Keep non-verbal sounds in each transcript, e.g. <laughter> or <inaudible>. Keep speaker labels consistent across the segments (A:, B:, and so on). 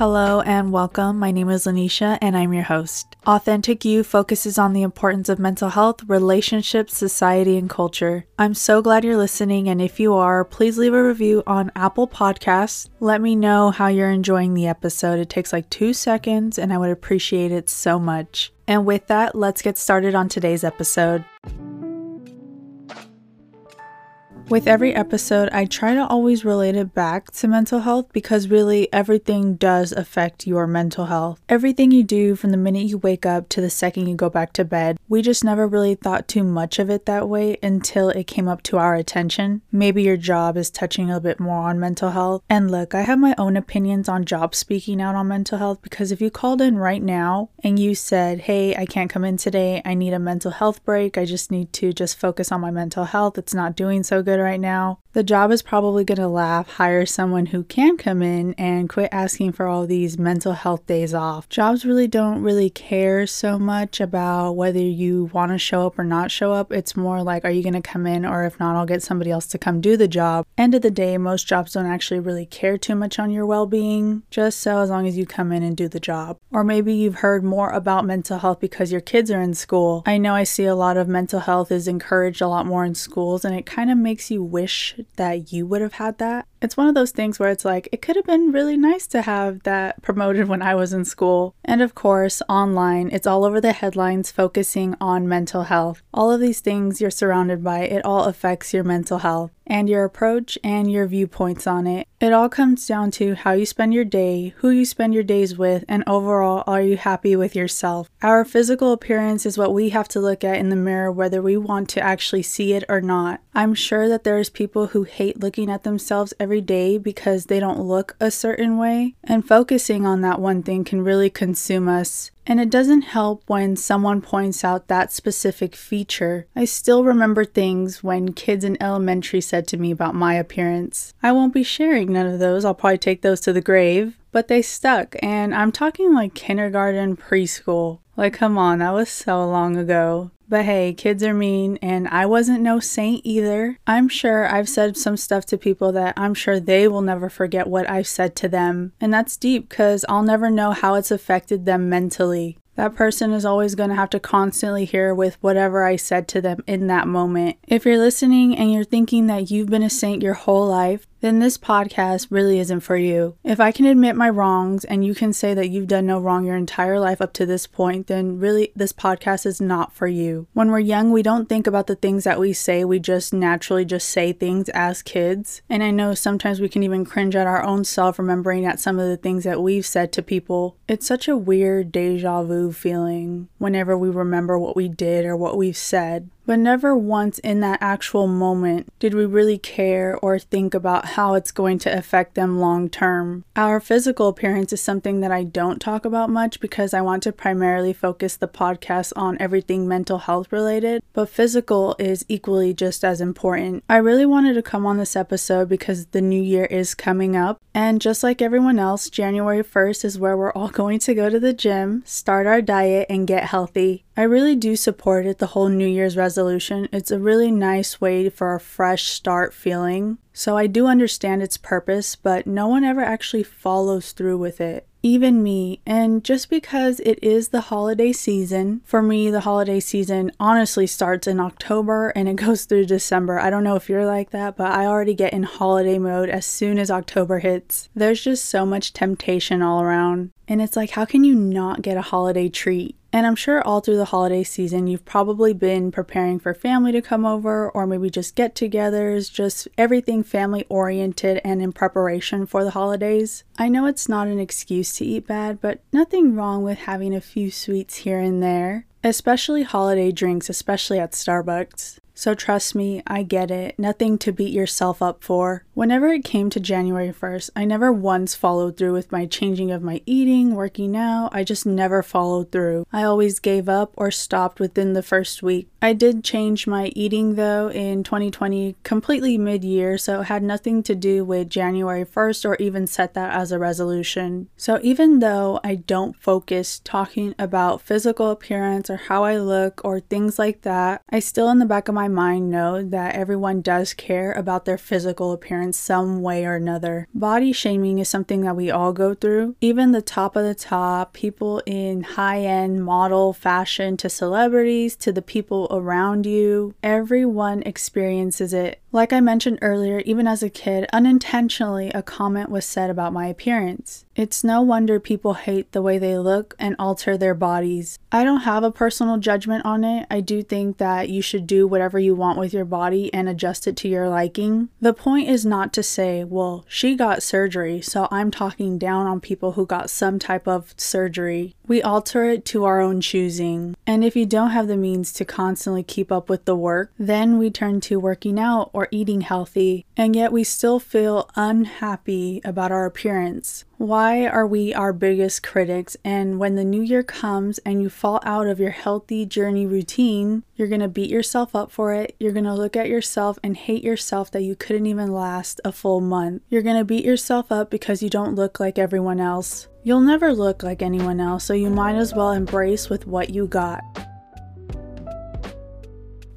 A: Hello and welcome. My name is Lanisha and I'm your host. Authentic You focuses on the importance of mental health, relationships, society, and culture. I'm so glad you're listening, and if you are, please leave a review on Apple Podcasts. Let me know how you're enjoying the episode. It takes like two seconds, and I would appreciate it so much. And with that, let's get started on today's episode. With every episode, I try to always relate it back to mental health because really everything does affect your mental health. Everything you do from the minute you wake up to the second you go back to bed, we just never really thought too much of it that way until it came up to our attention. Maybe your job is touching a bit more on mental health. And look, I have my own opinions on job speaking out on mental health because if you called in right now and you said, hey, I can't come in today, I need a mental health break, I just need to just focus on my mental health, it's not doing so good right now, the job is probably going to laugh, hire someone who can come in and quit asking for all these mental health days off. Jobs really don't really care so much about whether you want to show up or not show up. It's more like, are you going to come in, or if not, I'll get somebody else to come do the job. End of the day, most jobs don't actually really care too much on your well being, just so as long as you come in and do the job. Or maybe you've heard more about mental health because your kids are in school. I know I see a lot of mental health is encouraged a lot more in schools, and it kind of makes you wish that you would have had that. It's one of those things where it's like, it could have been really nice to have that promoted when I was in school. And of course, online, it's all over the headlines focusing on mental health. All of these things you're surrounded by, it all affects your mental health and your approach and your viewpoints on it. It all comes down to how you spend your day, who you spend your days with, and overall, are you happy with yourself? Our physical appearance is what we have to look at in the mirror whether we want to actually see it or not. I'm sure that there's people who hate looking at themselves every day because they don't look a certain way, and focusing on that one thing can really consume us. And it doesn't help when someone points out that specific feature. I still remember things when kids in elementary said to me about my appearance. I won't be sharing none of those, I'll probably take those to the grave. But they stuck, and I'm talking like kindergarten, preschool. Like, come on, that was so long ago. But hey, kids are mean, and I wasn't no saint either. I'm sure I've said some stuff to people that I'm sure they will never forget what I've said to them. And that's deep because I'll never know how it's affected them mentally. That person is always going to have to constantly hear with whatever I said to them in that moment. If you're listening and you're thinking that you've been a saint your whole life, then this podcast really isn't for you. If I can admit my wrongs and you can say that you've done no wrong your entire life up to this point, then really this podcast is not for you. When we're young, we don't think about the things that we say, we just naturally just say things as kids. And I know sometimes we can even cringe at our own self remembering at some of the things that we've said to people. It's such a weird deja vu feeling whenever we remember what we did or what we've said. But never once in that actual moment did we really care or think about how it's going to affect them long term. Our physical appearance is something that I don't talk about much because I want to primarily focus the podcast on everything mental health related, but physical is equally just as important. I really wanted to come on this episode because the new year is coming up, and just like everyone else, January 1st is where we're all <laughs> going to go to the gym, start our diet, and get healthy. I really do support it, the whole New Year's resolution. It's a really nice way for a fresh start feeling. So I do understand its purpose, but no one ever actually follows through with it. Even me. And just because it is the holiday season, for me, the holiday season honestly starts in October and it <laughs> goes through December. I don't know if you're like that, but I already get in holiday mode as soon as October hits. There's just so much temptation all around. And it's like, how can you not get a holiday treat? And I'm sure all through the holiday season, you've probably been preparing for family to come over or maybe just get togethers, just everything family oriented and in preparation for the holidays. I know it's not an excuse to eat bad, but nothing wrong with having a few sweets here and there, especially holiday drinks, especially at Starbucks. So trust me, I get it. Nothing to beat yourself up for. Whenever it came to January 1st, I never once followed through with my changing of my eating, working out. I just never followed through. I always gave up or stopped within the first week. I did change my eating though in 2020 completely mid year, so it had nothing to do with January 1st or even set that as a resolution. So even though I don't focus talking about physical appearance or how I look or things like that, I still in the back of my mind know that everyone does care about their physical appearance some way or another. Body shaming is something that we all go through. Even the top of the top, people in high end model fashion to celebrities to the people around you, everyone experiences it. Like I mentioned earlier, even as a kid, unintentionally a comment was said about my appearance. It's no wonder people hate the way they look and alter their bodies. I don't have a personal judgment on it. I do think that you should do whatever you want with your body and adjust it to your liking. The point is not to say, well, she got surgery, so I'm talking down on people who got some type of surgery. We alter it to our own choosing. And if you don't have the means to constantly keep up with the work, then we turn to working out or eating healthy, and yet we still feel unhappy about our appearance. Why are we our biggest critics? And when the new year comes and you fall out of your healthy journey routine, you're gonna beat yourself up for it. You're gonna look at yourself and hate yourself that you couldn't even last a full month. You're gonna beat yourself up because you don't look like everyone else. You'll never look like anyone else, so you might as well embrace with what you got.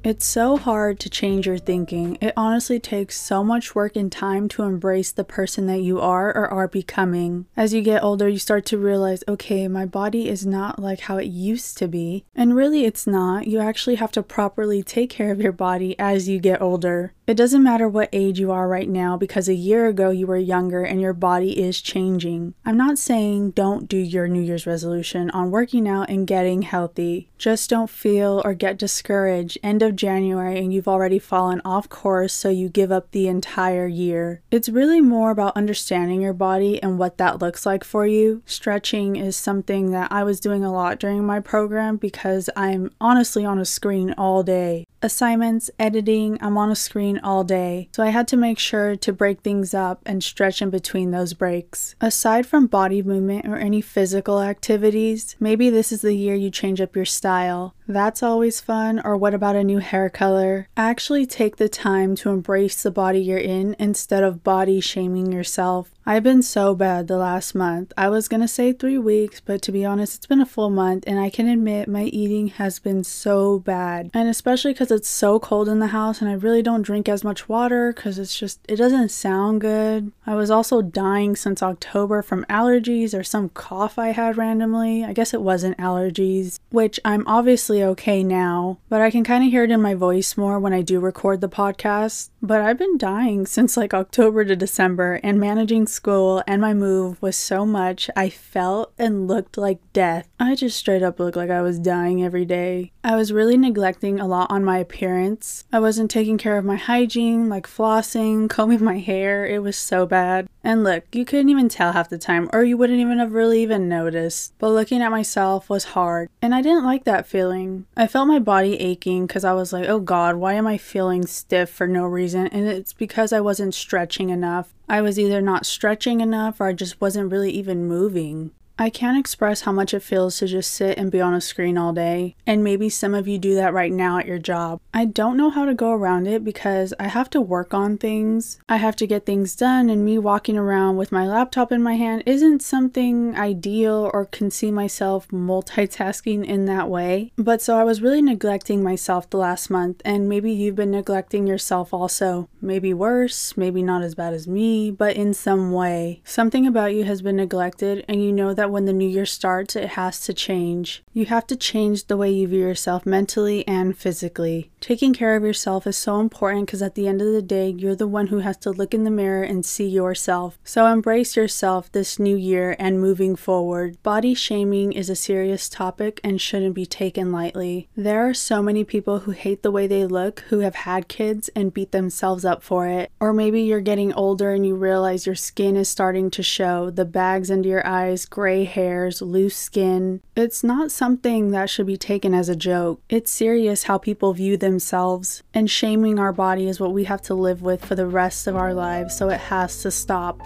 A: It's so hard to change your thinking. It honestly takes so much work and time to embrace the person that you are or are becoming. As you get older, you start to realize okay, my body is not like how it used to be. And really, it's not. You actually have to properly take care of your body as you get older. It doesn't matter what age you are right now because a year ago you were younger and your body is changing. I'm not saying don't do your New Year's resolution on working out and getting healthy. Just don't feel or get discouraged end of January and you've already fallen off course so you give up the entire year. It's really more about understanding your body and what that looks like for you. Stretching is something that I was doing a lot during my program because I'm honestly on a screen all day assignments, editing, I'm on a screen all day, so I had to make sure to break things up and stretch in between those breaks. Aside from body movement or any physical activities, maybe this is the year you change up your style. That's always fun, or what about a new hair color? Actually take the time to embrace the body you're in instead of body shaming yourself. I've been so bad the last month. I was gonna say three weeks, but to be honest, it's been a full month, and I can admit my eating has been so bad. And especially because it's so cold in the house, and I really don't drink as much water because it's just, it doesn't sound good. I was also dying since October from allergies or some cough I had randomly. I guess it wasn't allergies, which I'm obviously okay now, but I can kind of hear it in my voice more when I do record the podcast. But I've been dying since like October to December, and managing school and my move was so much I felt and looked like death. I just straight up looked like I was dying every day. I was really neglecting a lot on my appearance. I wasn't taking care of my hygiene, like flossing, <laughs> combing my hair. It was so bad. And look, you couldn't even tell half the time, or you wouldn't even have really even noticed. But looking at myself was hard, and I didn't like that feeling. I felt my body aching because I was like, oh god, why am I feeling stiff for no reason? And it's because I wasn't stretching enough. I was either not stretching enough or I just wasn't really even moving. I can't express how much it feels to just sit and be on a screen all day, and maybe some of you do that right now at your job. I don't know how to go around it because I have to work on things. I have to get things done, and me walking around with my laptop in my hand isn't something ideal or can see myself multitasking in that way. But so I was really neglecting myself the last month, and maybe you've been neglecting yourself also. Maybe worse, maybe not as bad as me, but in some way. Something about you has been neglected, and you know that that when the new year starts, it has to change. You have to change the way you view yourself mentally and physically. Taking care of yourself is so important because at the end of the day, you're the one who has to look in the mirror and see yourself. So embrace yourself this new year and moving forward. Body shaming is a serious topic and shouldn't be taken lightly. There are so many people who hate the way they look who have had kids and beat themselves up for it. Or maybe you're getting older and you realize your skin is starting to show, the bags under your eyes, gray hairs, loose skin. It's not something that should be taken as a joke. It's serious how people view themselves, and shaming our body is what we have to live with for the rest of our lives, so it has to stop.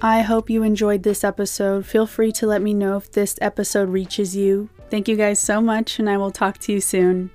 A: I hope you enjoyed this episode. Feel free to let me know if this episode reaches you. Thank you guys so much, and I will talk to you soon.